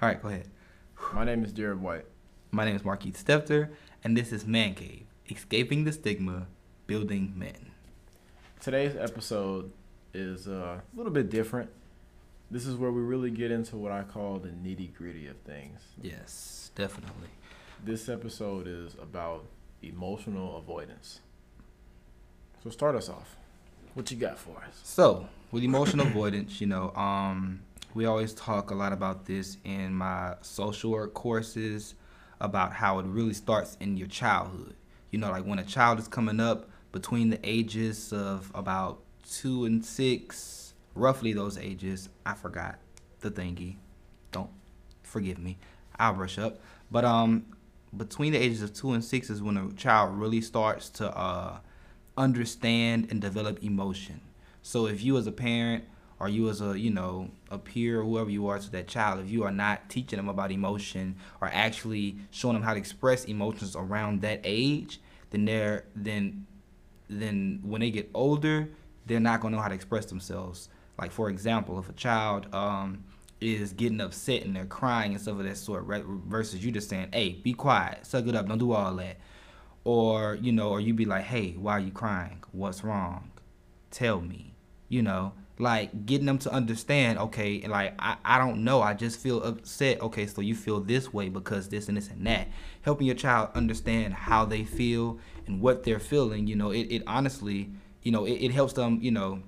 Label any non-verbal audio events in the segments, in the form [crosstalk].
All right, go ahead. My name is Jared White. My name is Marquise Stefter, and this is Man Cave, escaping the stigma, building men. Today's episode is uh, a little bit different. This is where we really get into what I call the nitty gritty of things. Yes, definitely. This episode is about emotional avoidance. So start us off. What you got for us? So, with emotional avoidance, you know, um, we always talk a lot about this in my social work courses about how it really starts in your childhood. You know, like when a child is coming up between the ages of about two and six, roughly those ages. I forgot the thingy. Don't forgive me. I'll brush up. But um, between the ages of two and six is when a child really starts to uh, understand and develop emotion. So if you as a parent or you as a you know a peer or whoever you are to that child if you are not teaching them about emotion or actually showing them how to express emotions around that age then they're then then when they get older they're not going to know how to express themselves. Like for example if a child um, is getting upset and they're crying and stuff of that sort versus you just saying hey be quiet suck it up don't do all that. Or you know or you be like hey why are you crying? What's wrong? Tell me you know like getting them to understand okay like I, I don't know i just feel upset okay so you feel this way because this and this and that. Helping your child understand how they feel and what they're feeling you know it, it honestly you know it, it helps them you know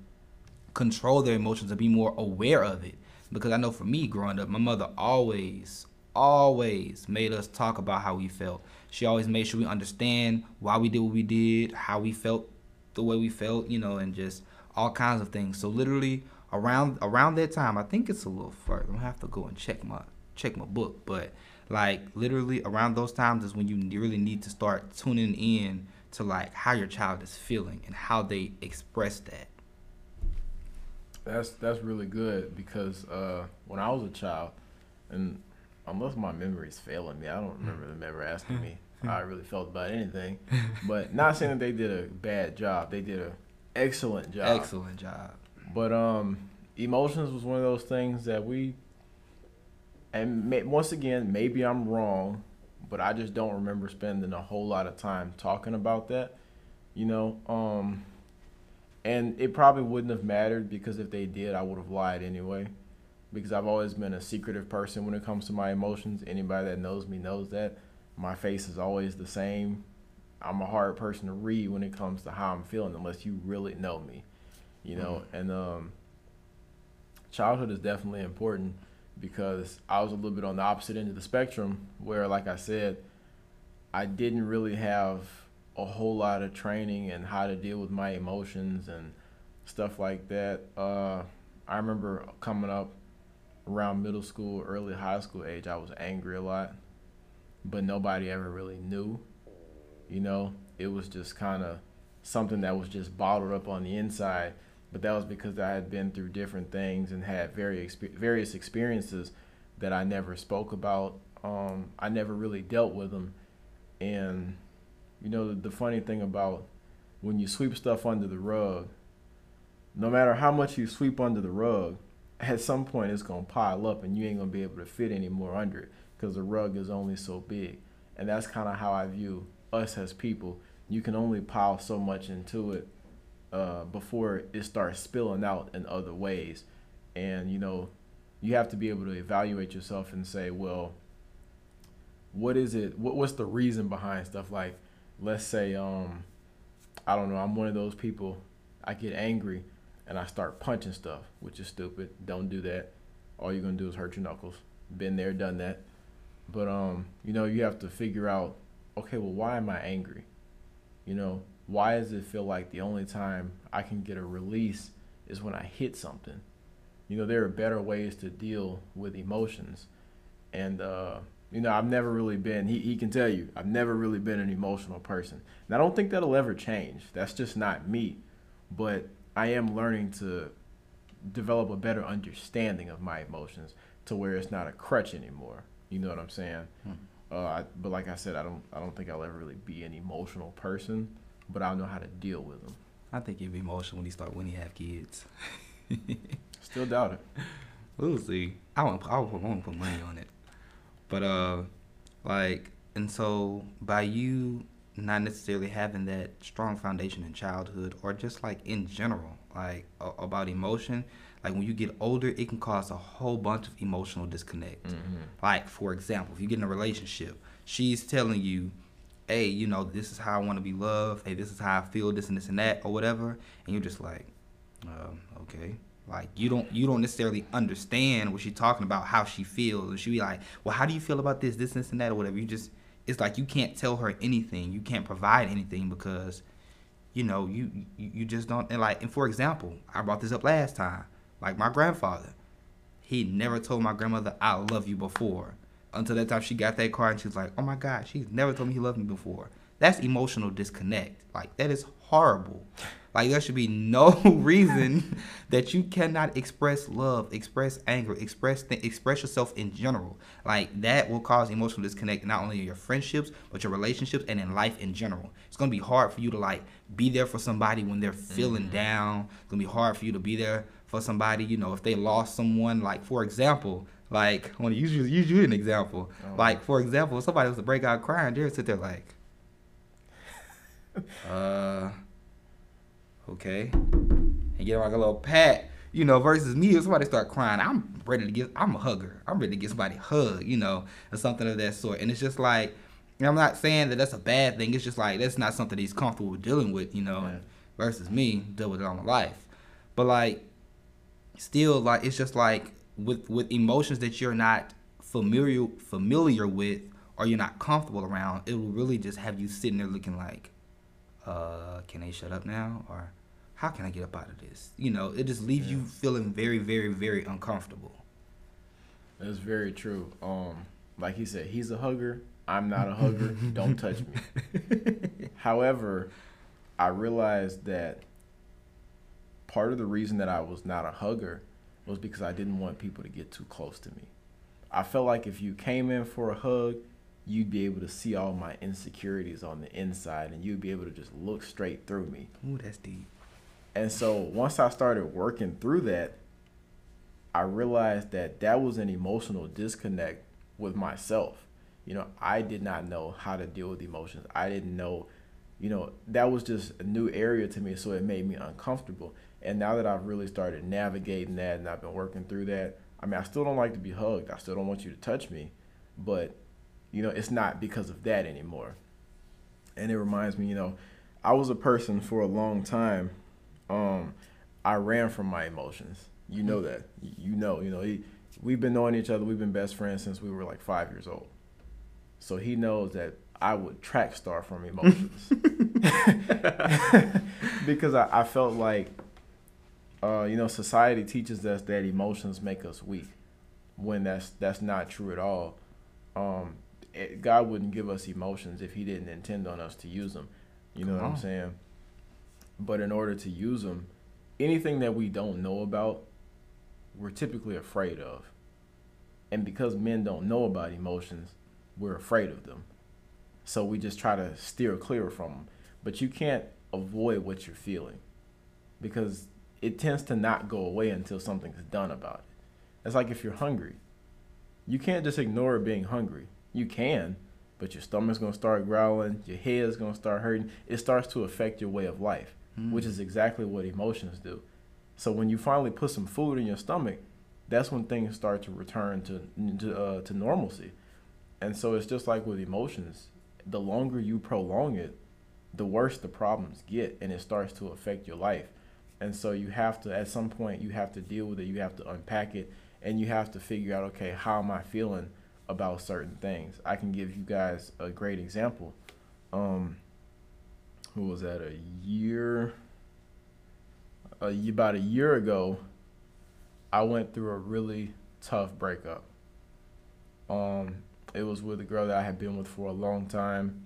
control their emotions and be more aware of it. Because i know for me growing up my mother always always made us talk about how we felt. She always made sure we understand why we did what we did how we felt the way we felt you know and just all kinds of things. So literally around around that time, I think it's a little further. I'm gonna have to go and check my check my book, but like literally around those times is when you really need to start tuning in to like how your child is feeling and how they express that. That's that's really good because uh, when I was a child, and unless my memory is failing me, I don't remember them ever asking [laughs] me how I really felt about anything. [laughs] But not saying that they did a bad job. They did a excellent job. Excellent job. But um, emotions was one of those things that we, and may, once again, maybe I'm wrong, but I just don't remember spending a whole lot of time talking about that. You know, um, and it probably wouldn't have mattered because if they did, I would have lied anyway. Because I've always been a secretive person when it comes to my emotions. Anybody that knows me knows that. My face is always the same I'm a hard person to read when it comes to how I'm feeling unless you really know me, you know. Mm-hmm. And um, childhood is definitely important because I was a little bit on the opposite end of the spectrum where, like I said, I didn't really have a whole lot of training and how to deal with my emotions and stuff like that. Uh, I remember coming up around middle school, early high school age, I was angry a lot, but nobody ever really knew you know, it was just kind of something that was just bottled up on the inside. But that was because I had been through different things and had very exp- various experiences that I never spoke about. Um, I never really dealt with them. And, you know, the, the funny thing about when you sweep stuff under the rug, no matter how much you sweep under the rug, at some point it's going to pile up and you ain't going to be able to fit anymore under it because the rug is only so big. And that's kind of how I view us as people, you can only pile so much into it uh, before it starts spilling out in other ways. And you know, you have to be able to evaluate yourself and say, well, what is it? What, what's the reason behind stuff? Like, let's say, um, I don't know, I'm one of those people. I get angry and I start punching stuff, which is stupid. Don't do that. All you're gonna do is hurt your knuckles. Been there, done that. But um, you know, you have to figure out okay, well, why am I angry? You know, why does it feel like the only time I can get a release is when I hit something? You know, there are better ways to deal with emotions. And, uh, you know, I've never really been, he, he can tell you, I've never really been an emotional person. And I don't think that'll ever change. That's just not me. But I am learning to develop a better understanding of my emotions to where it's not a crutch anymore. You know what I'm saying? Hmm. Uh, I, but like I said, I don't I don't think I'll ever really be an emotional person, but I'll know how to deal with them. I think you'll be emotional when you start when you have kids. [laughs] Still doubt it. We'll see. I want I want to put money on it. But uh, like, and so by you not necessarily having that strong foundation in childhood or just like in general, like a- about emotion, like when you get older, it can cause a whole bunch of emotional disconnect. Mm-hmm. Like for example, if you get in a relationship, she's telling you, "Hey, you know, this is how I want to be loved. Hey, this is how I feel. This and this and that, or whatever," and you're just like, um, "Okay." Like you don't you don't necessarily understand what she's talking about, how she feels, and she be like, "Well, how do you feel about this, this, this, and that, or whatever." You just it's like you can't tell her anything. You can't provide anything because you know you you, you just don't. And like, and for example, I brought this up last time. Like my grandfather, he never told my grandmother I love you before until that time she got that car and she was like, oh my god, she's never told me he loved me before. That's emotional disconnect. Like that is horrible. Like there should be no [laughs] reason [laughs] that you cannot express love, express anger, express th- express yourself in general. Like that will cause emotional disconnect not only in your friendships but your relationships and in life in general. It's gonna be hard for you to like be there for somebody when they're feeling mm-hmm. down. It's gonna be hard for you to be there for somebody. You know, if they lost someone. Like for example, like I want to use you use you an example. Oh. Like for example, if somebody was to break out crying, they'd sit there like, [laughs] uh, okay, and get them like a little pat. You know, versus me, if somebody start crying, I'm ready to get. I'm a hugger. I'm ready to get somebody hug. You know, or something of that sort. And it's just like, and I'm not saying that that's a bad thing. It's just like that's not something he's comfortable dealing with. You know, Yeah. versus me deal with it all my life. But like, still, like it's just like with with emotions that you're not familiar familiar with or you're not comfortable around, it will really just have you sitting there looking like, uh, can they shut up now or how can I get up out of this? You know, it just leaves you feeling very, very, very uncomfortable. That's very true. Um, like he said, he's a hugger. I'm not a [laughs] hugger. Don't touch me. [laughs] However, I realized that part of the reason that I was not a hugger was because I didn't want people to get too close to me. I felt like if you came in for a hug, you'd be able to see all my insecurities on the inside and you'd be able to just look straight through me. Ooh, that's deep. And so once I started working through that, I realized that that was an emotional disconnect with myself. You know, I did not know how to deal with emotions. I didn't know, you know, that was just a new area to me. So it made me uncomfortable. And now that I've really started navigating that and I've been working through that, I mean, I still don't like to be hugged. I still don't want you to touch me. But, you know, it's not because of that anymore. And it reminds me, you know, I was a person for a long time um, I ran from my emotions. You know that. You know. You know. He, we've been knowing each other. We've been best friends since we were like five years old. So he knows that I would track star from emotions [laughs] [laughs] because I, I felt like, uh, you know, society teaches us that emotions make us weak, when that's that's not true at all. Um, it, God wouldn't give us emotions if He didn't intend on us to use them. You know Come what I'm saying? But in order to use them, anything that we don't know about, we're typically afraid of. And because men don't know about emotions, we're afraid of them. So we just try to steer clear from them. But you can't avoid what you're feeling because it tends to not go away until something's done about it. It's like if you're hungry, you can't just ignore being hungry. You can, but your stomach's gonna start growling, your head's gonna start hurting. It starts to affect your way of life, Mm. which is exactly what emotions do. So when you finally put some food in your stomach, that's when things start to return to to, uh, to normalcy. And so it's just like with emotions. The longer you prolong it, the worse the problems get, and it starts to affect your life. And so you have to, at some point, you have to deal with it. You have to unpack it, and you have to figure out, okay, how am I feeling about certain things? I can give you guys a great example. Um, who was that? A year, a, about a year ago, I went through a really tough breakup. Um, it was with a girl that I had been with for a long time.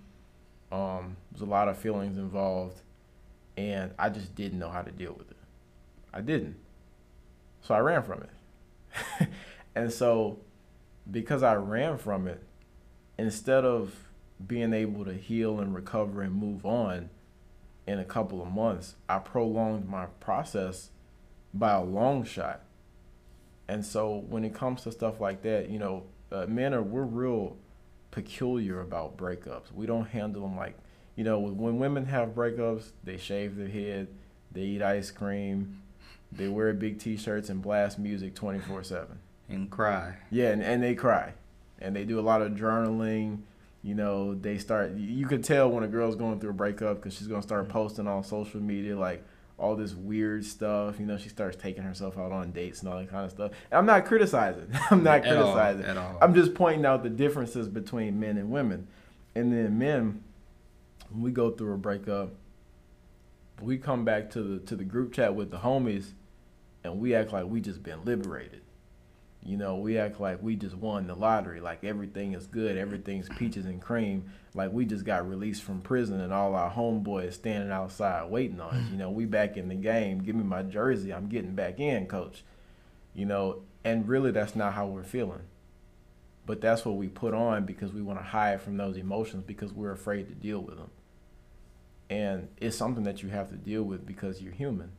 Um, there was a lot of feelings involved, and I just didn't know how to deal with it. I didn't. So I ran from it. [laughs] and so, because I ran from it, instead of being able to heal and recover and move on in a couple of months, I prolonged my process by a long shot. And so, when it comes to stuff like that, you know, uh, men are we're real peculiar about breakups. We don't handle them like you know when women have breakups, they shave their head, they eat ice cream, they wear big T-shirts and blast music twenty four seven and cry. Yeah, and, and they cry, and they do a lot of journaling. You know, they start. You could tell when a girl's going through a breakup because she's gonna start mm-hmm. posting on social media like all this weird stuff. You know, she starts taking herself out on dates and all that kind of stuff. And I'm not criticizing. [laughs] I'm not at criticizing. All, at all. I'm just pointing out the differences between men and women. And then men, when we go through a breakup, we come back to the to the group chat with the homies, and we act like we just been liberated. You know, we act like we just won the lottery, like everything is good, everything's peaches and cream, like we just got released from prison and all our homeboys standing outside waiting on us. You know, we back in the game. Give me my jersey. I'm getting back in, coach. You know, and really that's not how we're feeling. But that's what we put on because we want to hide from those emotions because we're afraid to deal with them. And it's something that you have to deal with because you're human.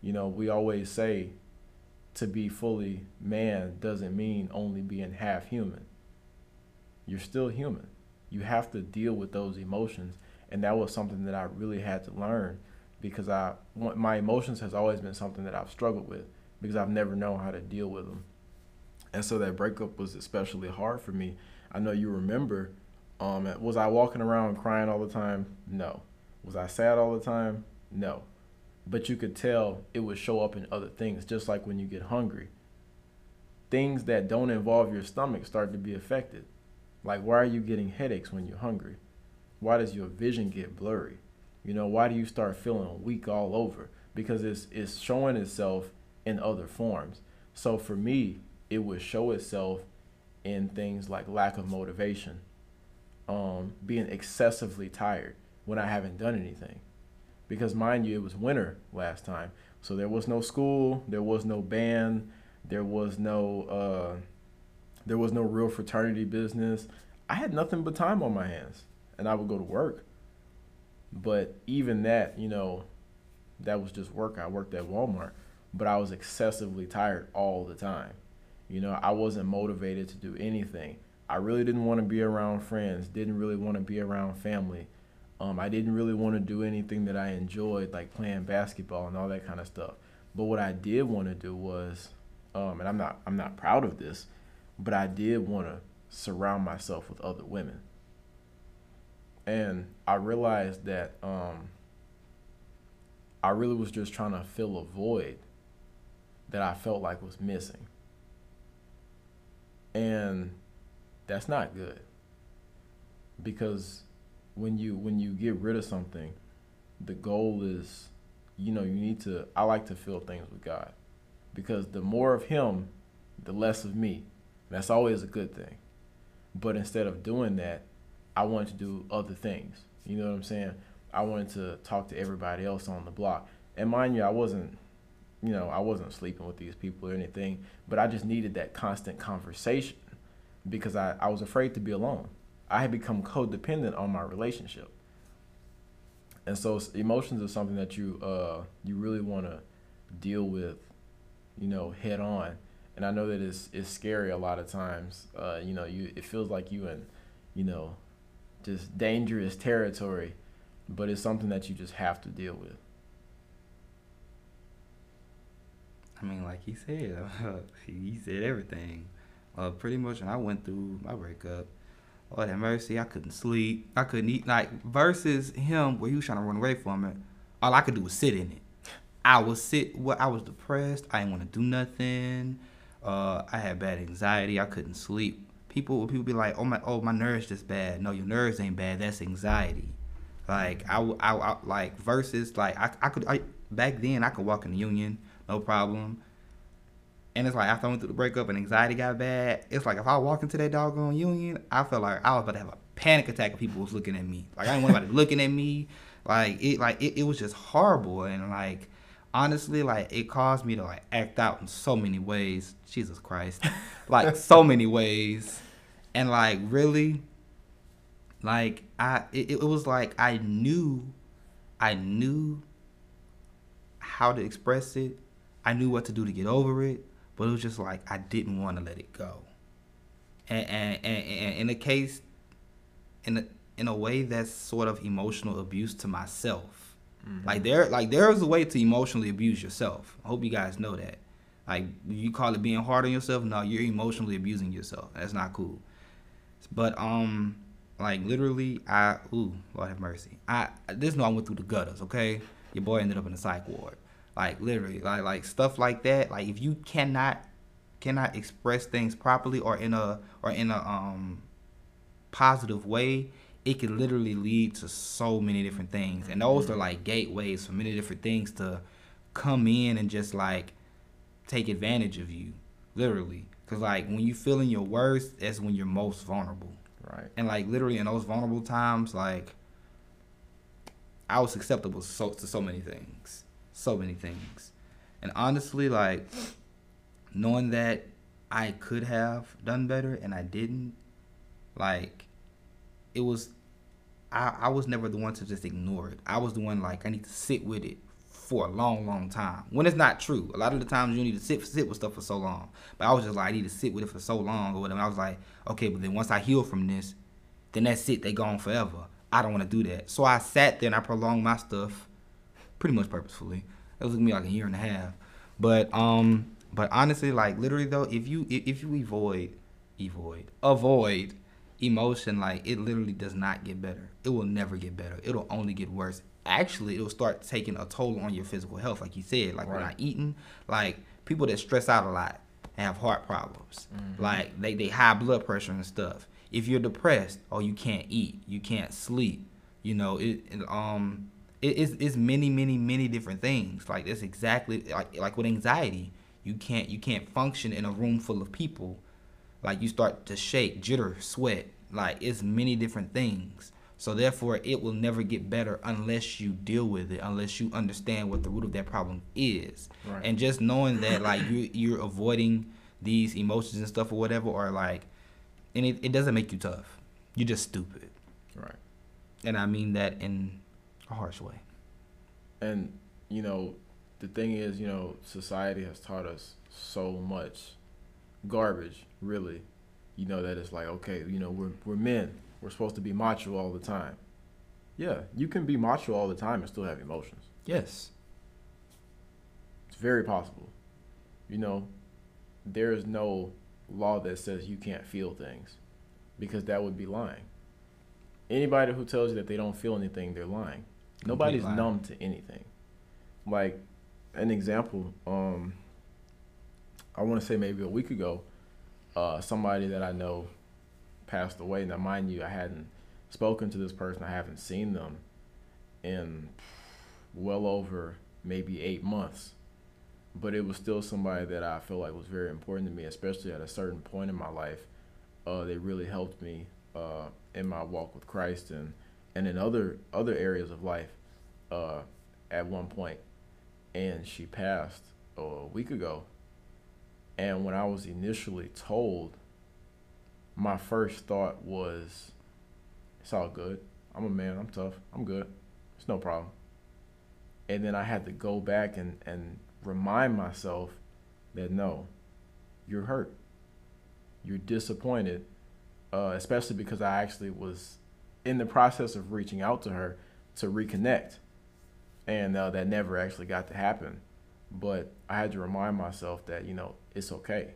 You know, we always say to be fully man doesn't mean only being half human. You're still human. You have to deal with those emotions, and that was something that I really had to learn because I my emotions has always been something that I've struggled with because I've never known how to deal with them. And so that breakup was especially hard for me. I know you remember um, was I walking around crying all the time? No. Was I sad all the time? No but you could tell it would show up in other things, just like when you get hungry. Things that don't involve your stomach start to be affected. Like, why are you getting headaches when you're hungry? Why does your vision get blurry? You know, why do you start feeling weak all over? Because it's, it's showing itself in other forms. So for me, it would show itself in things like lack of motivation, um, being excessively tired when I haven't done anything because mind you, it was winter last time, so there was no school, there was no band, there was no uh, there was no real fraternity business. I had nothing but time on my hands, and I would go to work. But even that, you know, that was just work. I worked at Walmart, but I was excessively tired all the time. You know, I wasn't motivated to do anything. I really didn't want to be around friends, didn't really want to be around family. Um, I didn't really want to do anything that I enjoyed, like playing basketball and all that kind of stuff. But what I did want to do was, um, and I'm not I'm not proud of this, but I did want to surround myself with other women. And I realized that um, I really was just trying to fill a void that I felt like was missing. And that's not good because when you when you get rid of something, the goal is, you know, you need to. I like to fill things with God, because the more of Him, the less of me. That's always a good thing. But instead of doing that, I wanted to do other things. You know what I'm saying? I wanted to talk to everybody else on the block. And mind you, I wasn't, you know, I wasn't sleeping with these people or anything, but I just needed that constant conversation because I, I was afraid to be alone. I had become codependent on my relationship. And so emotions are something that you uh, you really want to deal with, you know, head on. And I know that it's it's scary a lot of times. Uh, you know, you it feels like you in, you know, just dangerous territory, but it's something that you just have to deal with. I mean, like he said, [laughs] he said everything. Uh, pretty much, when I went through my breakup, Lord have mercy, I couldn't sleep. I couldn't eat. Like versus him, where he was trying to run away from it. All I could do was sit in it. I was sit. What I was depressed. I didn't want to do nothing. Uh, I had bad anxiety. I couldn't sleep. People people be like, oh my oh my nerves just bad. No, your nerves ain't bad. That's anxiety. Like I, I, I like versus like I, I could I back then I could walk in the union no problem. And it's like after I went through the breakup and anxiety got bad, it's like if I walk into that doggone union, I felt like I was about to have a panic attack if people was looking at me. Like I didn't want anybody looking at me. Like it like it, it was just horrible and like honestly like it caused me to like act out in so many ways. Jesus Christ. [laughs] like so many ways. And like really like I it, it was like I knew I knew how to express it. I knew what to do to get over it but it was just like I didn't want to let it go. and and, and, and in a case, in a, in a way that's sort of emotional abuse to myself. Mm-hmm. Like there, like there is a way to emotionally abuse yourself. I hope you guys know that. Like you call it being hard on yourself. No, you're emotionally abusing yourself. That's not cool. But um, like literally, I ooh, Lord have mercy. I this no, I went through the gutters. Okay, your boy ended up in the psych ward. Like literally, like like stuff like that. Like if you cannot cannot express things properly or in a or in a um positive way, it can literally lead to so many different things. And those are like gateways for many different things to come in and just like take advantage of you, literally. Cause like when you feeling your worst, that's when you're most vulnerable. Right. And like literally in those vulnerable times, like I was acceptable so to so many things, so many things, and honestly, like knowing that I could have done better and I didn't, like it was I, I was never the one to just ignore it. I was the one like I need to sit with it for a long, long time. When it's not true. A lot of the times you need to sit sit with stuff for so long. But I was just like I need to sit with it for so long or whatever. I was like, okay, but then once I heal from this, then that's it. They gone forever. I don't want to do that. So I sat there and I prolonged my stuff pretty much purposefully. It was me like a year and a half. But um but honestly, like literally though, if you if you avoid avoid avoid emotion, like it literally does not get better. It will never get better. It'll only get worse. Actually, it'll start taking a toll on your physical health, like you said. Like right. we're not eating. Like people that stress out a lot have heart problems. Mm-hmm. Like they, they high blood pressure and stuff. If you're depressed, oh you can't eat, you can't sleep. You know, it, it um it, it's, it's many, many, many different things. Like it's exactly like like with anxiety. You can't you can't function in a room full of people like you start to shake, jitter, sweat. Like it's many different things. So therefore, it will never get better unless you deal with it, unless you understand what the root of that problem is. Right. And just knowing that, like you you're avoiding these emotions and stuff or whatever, or like, and it, it doesn't make you tough. You're just stupid. Right. And I mean that in a harsh way. And you know, the thing is, you know, society has taught us so much garbage, really. You know that it's like okay, you know we're we're men. We're supposed to be macho all the time. Yeah, you can be macho all the time and still have emotions. Yes. It's very possible. You know, there is no law that says you can't feel things because that would be lying. Anybody who tells you that they don't feel anything, they're lying. Nobody's numb to anything. Like an example, um, I want to say maybe a week ago, uh, somebody that I know passed away. Now, mind you, I hadn't spoken to this person. I haven't seen them in well over maybe eight months. But it was still somebody that I felt like was very important to me, especially at a certain point in my life. Uh, they really helped me uh, in my walk with Christ and, and in other other areas of life uh, at one. And she passed a week ago and when I was initially told, my first thought was, it's all good. I'm a man. I'm tough. I'm good. It's no problem. And then I had to go back and, and remind myself that no, you're hurt. You're disappointed, uh, especially because I actually was in the process of reaching out to her to reconnect. And uh, that never actually got to happen. But I had to remind myself that, you know, it's okay.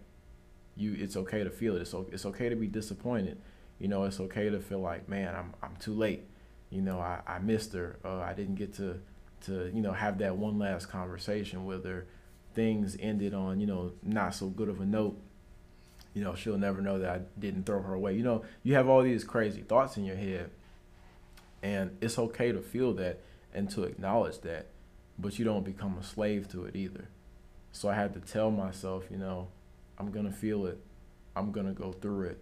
You, it's okay to feel it. It's, it's okay to be disappointed. You know, it's okay to feel like, man, I'm, I'm too late. You know, I, I missed her. Uh, I didn't get to, to, you know, have that one last conversation with her. Things ended on, you know, not so good of a note. You know, she'll never know that I didn't throw her away. You know, you have all these crazy thoughts in your head. And it's okay to feel that and to acknowledge that but you don't become a slave to it either. So I had to tell myself, you know, I'm going to feel it. I'm going to go through it,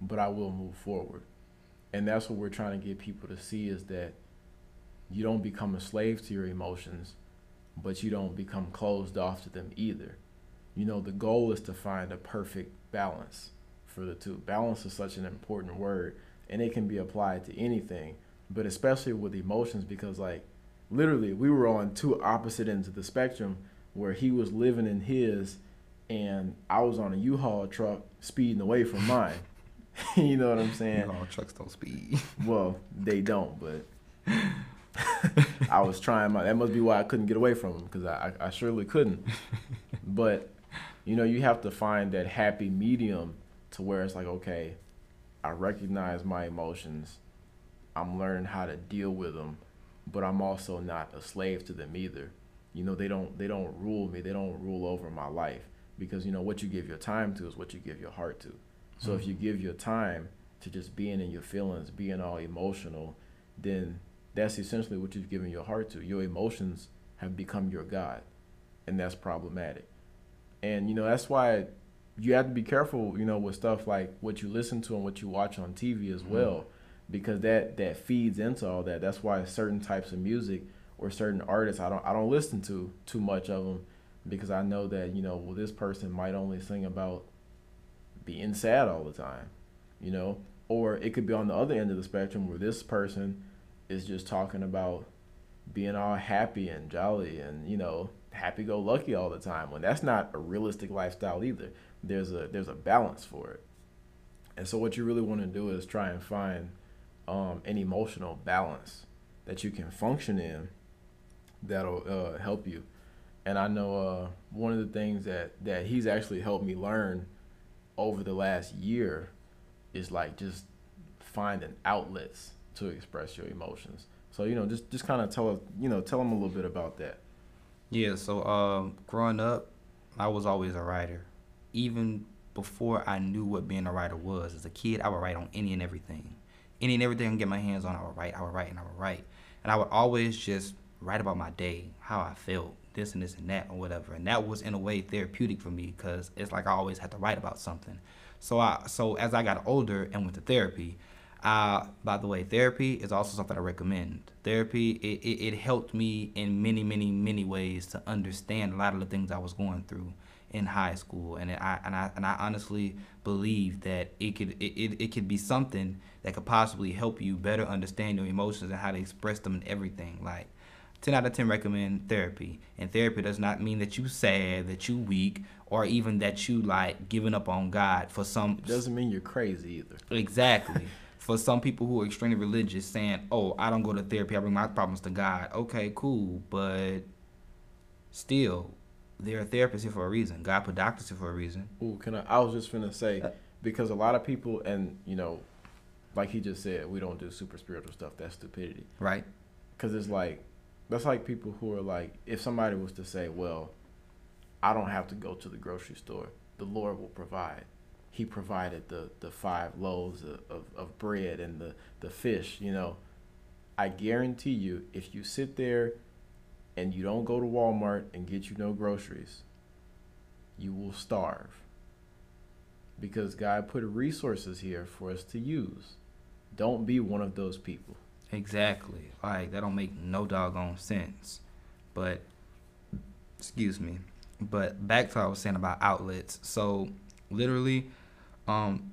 but I will move forward. And that's what we're trying to get people to see is that you don't become a slave to your emotions, but you don't become closed off to them either. You know, the goal is to find a perfect balance for the two. Balance is such an important word, and it can be applied to anything, but especially with emotions because, like, literally we were on two opposite ends of the spectrum where he was living in his and I was on a U-Haul truck speeding away from mine. [laughs] [laughs] you know what I'm saying? No, trucks don't speed. [laughs] Well, they don't, but I was trying my. That must be why I couldn't get away from him because I, I, I surely couldn't. but you know, you have to find that happy medium to where it's like, okay, I recognize my emotions. I'm learning how to deal with them, but I'm also not a slave to them either. You know, they don't they don't rule me. They don't rule over my life because you know what you give your time to is what you give your heart to. So mm-hmm. if you give your time to just being in your feelings, being all emotional, then that's essentially what you've given your heart to. Your emotions have become your God, and that's problematic. And you know that's why you have to be careful, you know, with stuff like what you listen to and what you watch on TV as mm-hmm. well, because that that feeds into all that. That's why certain types of music or certain artists I don't I don't listen to too much of them because I know that you know well this person might only sing about being sad all the time, you know, or it could be on the other end of the spectrum where this person is just talking about being all happy and jolly and you know happy go lucky all the time when that's not a realistic lifestyle either there's a there's a balance for it and so what you really want to do is try and find um, an emotional balance that you can function in that'll uh, help you and i know uh, one of the things that that he's actually helped me learn over the last year is like just finding outlets to express your emotions. So you know, just just kind of tell you know, tell them a little bit about that. Yeah. So um, growing up, I was always a writer. Even before I knew what being a writer was, as a kid, I would write on any and everything, any and everything I get my hands on. I would write. I would write and I would write, and I would always just write about my day, how I felt, this and this and that or whatever. And that was in a way therapeutic for me because it's like I always had to write about something. So I so as I got older and went to therapy, uh, by the way, therapy is also something I recommend. Therapy it, it, it helped me in many many many ways to understand a lot of the things I was going through in high school, and I and I and I honestly believe that it could it, it, it could be something that could possibly help you better understand your emotions and how to express them and everything. Like 10 out of 10 recommend therapy. And therapy does not mean that you sad, that you weak, or even that you like giving up on God for some it doesn't mean you're crazy either. Exactly. For some people who are extremely religious saying, "Oh, I don't go to therapy. I bring my problems to God." Okay, cool, but still there are therapists here for a reason. God put doctors here for a reason. Ooh, can I I was just gonna say uh, because a lot of people and you know like he just said, we don't do super spiritual stuff. That's stupidity. Right. Cuz it's like that's like people who are like, if somebody was to say, well, I don't have to go to the grocery store, the Lord will provide. He provided the, the five loaves of, of, of bread and the, the fish, you know. I guarantee you, if you sit there and you don't go to Walmart and get you no groceries, you will starve. Because God put resources here for us to use. Don't be one of those people. Exactly. Like that don't make no doggone sense. But excuse me. But back to what I was saying about outlets. So literally, um,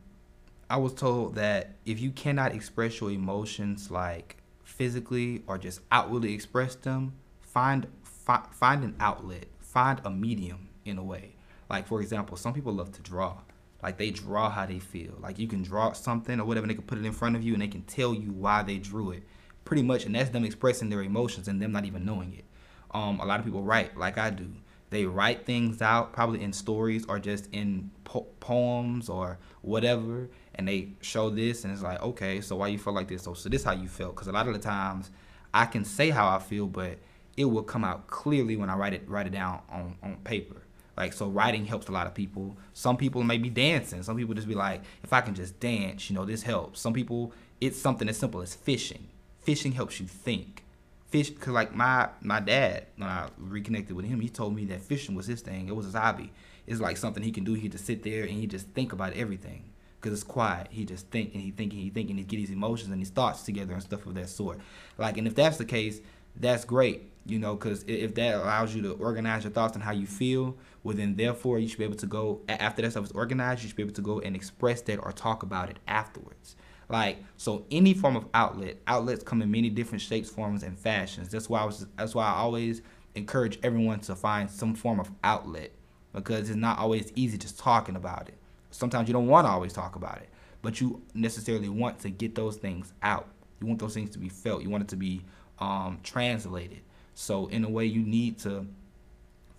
I was told that if you cannot express your emotions like physically or just outwardly express them, find fi- find an outlet, find a medium in a way. Like for example, some people love to draw. Like they draw how they feel. Like you can draw something or whatever, they can put it in front of you, and they can tell you why they drew it, pretty much. And that's them expressing their emotions and them not even knowing it. Um, a lot of people write like I do. They write things out, probably in stories or just in po- poems or whatever, and they show this, and it's like, okay, so why you feel like this? So, so this is how you felt? Because a lot of the times, I can say how I feel, but it will come out clearly when I write it write it down on on paper. Like so writing helps a lot of people. Some people may be dancing. Some people just be like, if I can just dance, you know, this helps. Some people it's something as simple as fishing. Fishing helps you think. Fish, cause like my my dad, when I reconnected with him, he told me that fishing was his thing. It was his hobby. It's like something he can do. He just sit there and he just think about everything. Cause it's quiet. He just think and he thinking he thinking he get his emotions and his thoughts together and stuff of that sort. Like, and if that's the case, that's great. You know, cause if that allows you to organize your thoughts and how you feel, well then therefore you should be able to go after that stuff is organized you should be able to go and express that or talk about it afterwards like so any form of outlet outlets come in many different shapes forms and fashions that's why i was that's why i always encourage everyone to find some form of outlet because it's not always easy just talking about it sometimes you don't want to always talk about it, but you necessarily want to get those things out. You want those things to be felt. You want it to be um, translated. So in a way, you need to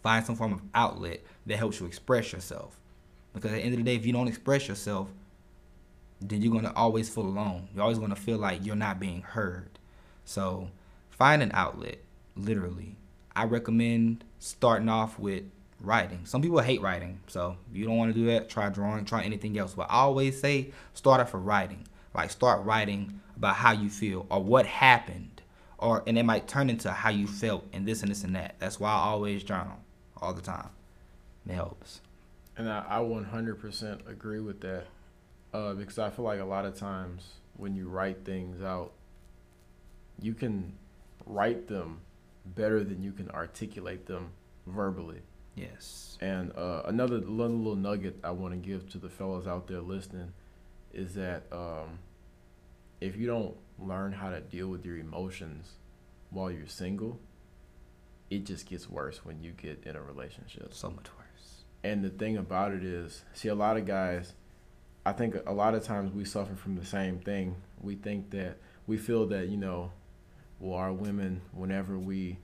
find some form of outlet that helps you express yourself. Because at the end of the day, if you don't express yourself, then you're gonna always feel alone. You're always gonna feel like you're not being heard. So find an outlet, literally. I recommend starting off with writing. Some people hate writing, so if you don't want to do that, try drawing, try anything else. But I always say start off with writing. Like start writing about how you feel or what happened, or and it might turn into how you felt and this and this and that. That's why I always journal all the time. It helps. And I, I 100% agree with that uh, because I feel like a lot of times when you write things out, you can write them better than you can articulate them verbally. Yes. And uh, another little, nugget I want to give to the fellas out there listening is that um, if you don't learn how to deal with your emotions while you're single, it just gets worse when you get in a relationship. So much worse. And the thing about it is, see, a lot of guys, I think a lot of times we suffer from the same thing. We think that we feel that, you know, well, our women, whenever we,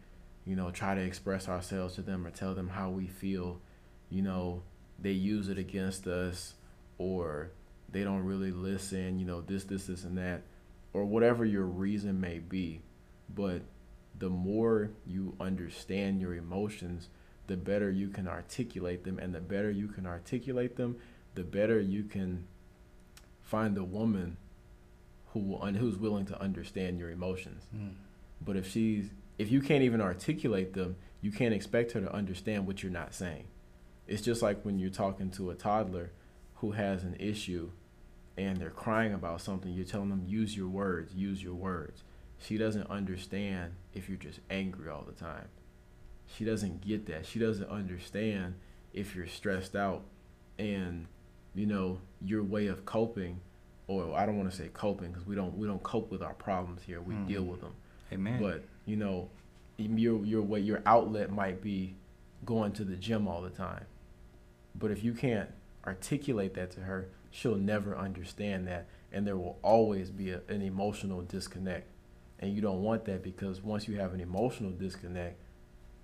you know, try to express ourselves to them or tell them how we feel, you know, they use it against us or they don't really listen, you know, this, this, this, and that, or whatever your reason may be. But the more you understand your emotions, the better you can articulate them. And the better you can articulate them, the better you can find a woman who will, who's willing to understand your emotions. Mm. But if she's if you can't even articulate them, you can't expect her to understand what you're not saying. It's just like when you're talking to a toddler who has an issue and they're crying about something, you're telling them use your words, use your words. She doesn't understand if you're just angry all the time. She doesn't get that. She doesn't understand if you're stressed out and you know your way of coping or I don't want to say coping because we don't we don't cope with our problems here. We mm. deal with them. Amen. But you know, your your way your outlet might be going to the gym all the time. But if you can't articulate that to her, she'll never understand that, and there will always be a, an emotional disconnect. And you don't want that because once you have an emotional disconnect,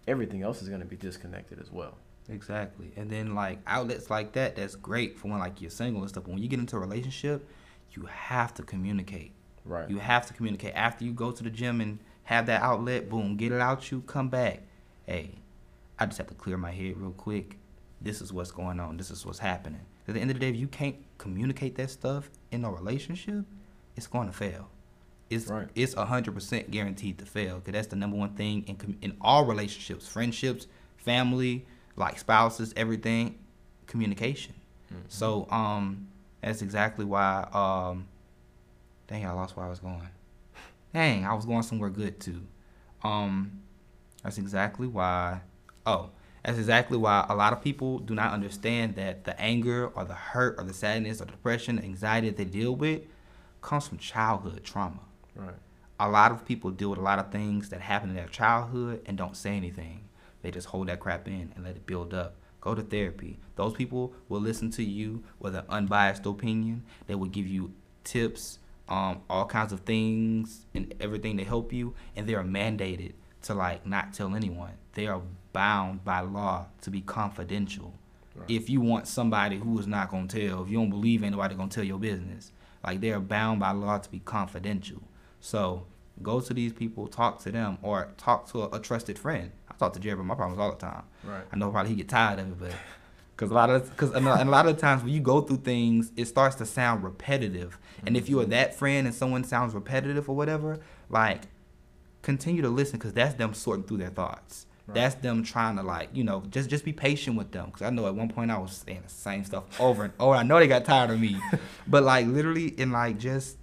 everything else is going to be disconnected as well. Exactly. And then like outlets like that, that's great for when like you're single and stuff. But when you get into a relationship, you have to communicate. Right. You have to communicate after you go to the gym and have that outlet. Boom, get it out. You come back. Hey, I just have to clear my head real quick. This is what's going on. This is what's happening. At the end of the day, if you can't communicate that stuff in a relationship, it's going to fail. It's right. it's hundred percent guaranteed to fail because that's the number one thing in in all relationships, friendships, family, like spouses, everything, communication. Mm-hmm. So um, that's exactly why um, Dang, I lost where I was going. Dang, I was going somewhere good too. Um, that's exactly why. Oh, that's exactly why a lot of people do not understand that the anger or the hurt or the sadness or depression, anxiety that they deal with comes from childhood trauma. Right. A lot of people deal with a lot of things that happen in their childhood and don't say anything. They just hold that crap in and let it build up. Go to therapy. Those people will listen to you with an unbiased opinion. They will give you tips um, all kinds of things and everything to help you, and they are mandated to like not tell anyone. They are bound by law to be confidential. Right. If you want somebody who is not gonna tell, if you don't believe anybody gonna tell your business, like they are bound by law to be confidential. So go to these people, talk to them, or talk to a, a trusted friend. I talk to Jerry about my problems all the time. Right. I know probably he get tired of it, but because a lot of because and a lot of times when you go through things, it starts to sound repetitive. And if you are mm-hmm. that friend and someone sounds repetitive or whatever, like continue to listen because that's them sorting through their thoughts. Right. That's them trying to like you know just just be patient with them because I know at one point I was saying the same stuff over and over. I know they got tired of me, [laughs] but like literally and like just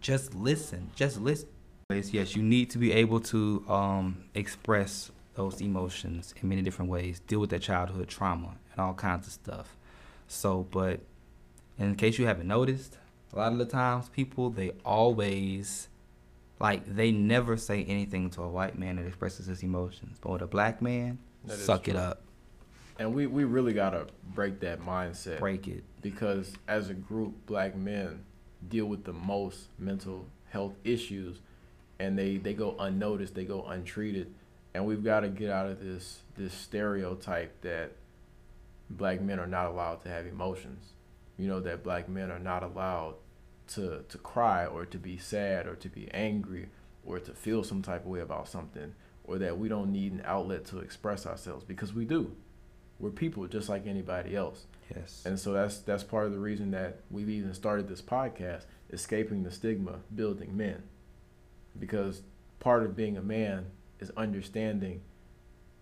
just listen, just listen. Yes, you need to be able to um, express those emotions in many different ways. Deal with that childhood trauma and all kinds of stuff. So, but in case you haven't noticed, a lot of the times people they always like they never say anything to a white man that expresses his emotions, but with a black man, that suck it up. And we, we really gotta break that mindset. Break it. Because as a group, black men deal with the most mental health issues and they, they go unnoticed, they go untreated. And we've got to get out of this this stereotype that black men are not allowed to have emotions. You know, that black men are not allowed to to cry or to be sad or to be angry or to feel some type of way about something or that we don't need an outlet to express ourselves because we do. We're people just like anybody else. Yes. And so that's that's part of the reason that we've even started this podcast, escaping the stigma, building men. Because part of being a man is understanding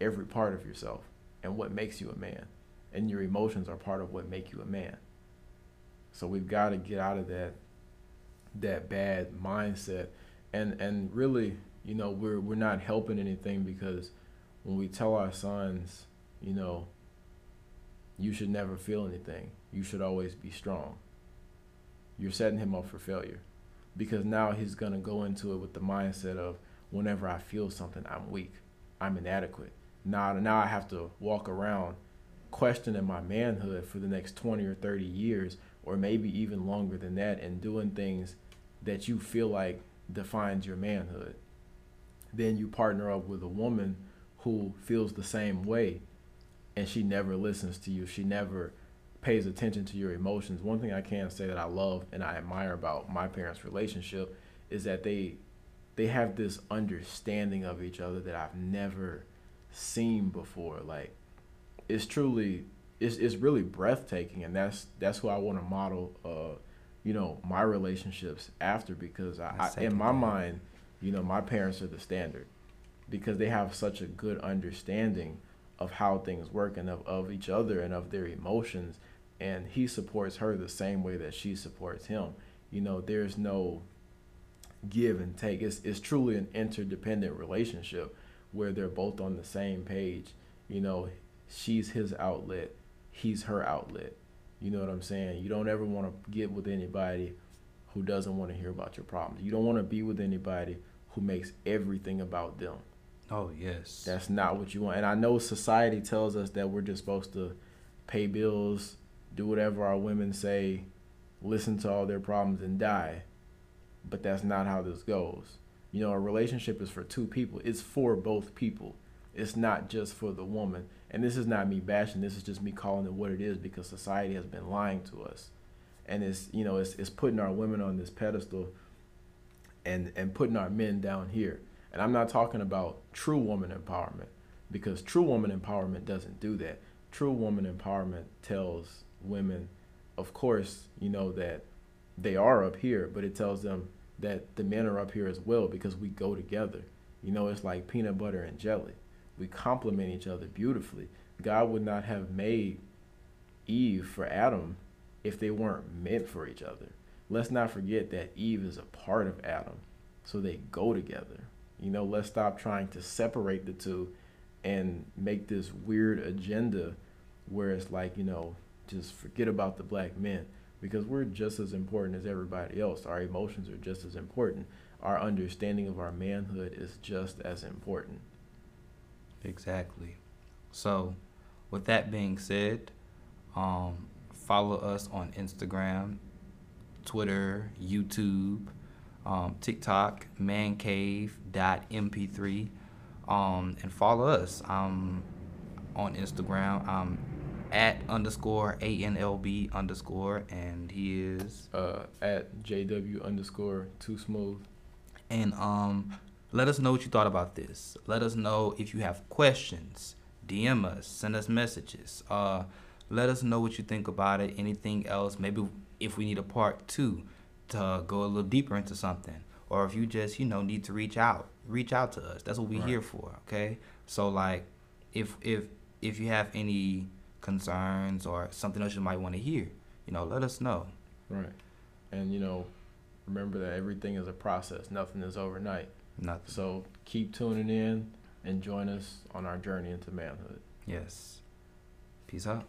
every part of yourself and what makes you a man. And your emotions are part of what make you a man. So we've got to get out of that that bad mindset and and really, you know, we're we're not helping anything because when we tell our sons, you know, you should never feel anything. You should always be strong. You're setting him up for failure because now he's going to go into it with the mindset of whenever I feel something, I'm weak. I'm inadequate. Now, now I have to walk around questioning my manhood for the next 20 or 30 years, or maybe even longer than that, and doing things that you feel like defines your manhood. Then you partner up with a woman who feels the same way and she never listens to you. She never pays attention to your emotions. One thing I can say that I love and I admire about my parents' relationship is that they they have this understanding of each other that I've never seen before. Like it's truly it's it's really breathtaking and that's that's who I want to model uh you know my relationships after because I, I in my mind you know my parents are the standard because they have such a good understanding of how things work and of, of each other and of their emotions and he supports her the same way that she supports him. You know there's no give and take. It's, it's truly an interdependent relationship where they're both on the same page. You know she's his outlet he's her outlet. You know what i'm saying? You don't ever want to get with anybody who doesn't want to hear about your problems. You don't want to be with anybody who makes everything about them. Oh yes. That's not what you want. And I know society tells us that we're just supposed to pay bills, do whatever our women say, listen to all their problems and die. But that's not how this goes. You know, a relationship is for two people. It's for both people. It's not just for the woman. And this is not me bashing. This is just me calling it what it is because society has been lying to us. And it's, you know, it's, it's putting our women on this pedestal and, and putting our men down here and I'm not talking about true woman empowerment because true woman empowerment doesn't do that. True woman empowerment tells women, of course, you know, that they are up here, but it tells them that the men are up here as well because we go together. You know, it's like peanut butter and jelly. We complement each other beautifully. God would not have made Eve for Adam if they weren't meant for each other. Let's not forget that Eve is a part of Adam, so they go together. You know, let's stop trying to separate the two and make this weird agenda where it's like, you know, just forget about the black men because we're just as important as everybody else. Our emotions are just as important. Our understanding of our manhood is just as important. Exactly. So, with that being said, um, follow us on Instagram, Twitter, YouTube, um, TikTok, mancave.mp3, um, and follow us um, on Instagram. Um, at underscore ANLB underscore, and he is uh, at JW underscore too smooth. And um, let us know what you thought about this. Let us know if you have questions. DM us, send us messages. Uh, let us know what you think about it. Anything else? Maybe if we need a part two to go a little deeper into something or if you just you know need to reach out reach out to us that's what we're right. here for okay so like if if if you have any concerns or something else you might want to hear you know let us know. Right. And you know remember that everything is a process nothing is overnight. Nothing. So keep tuning in and join us on our journey into manhood. Yes. Peace out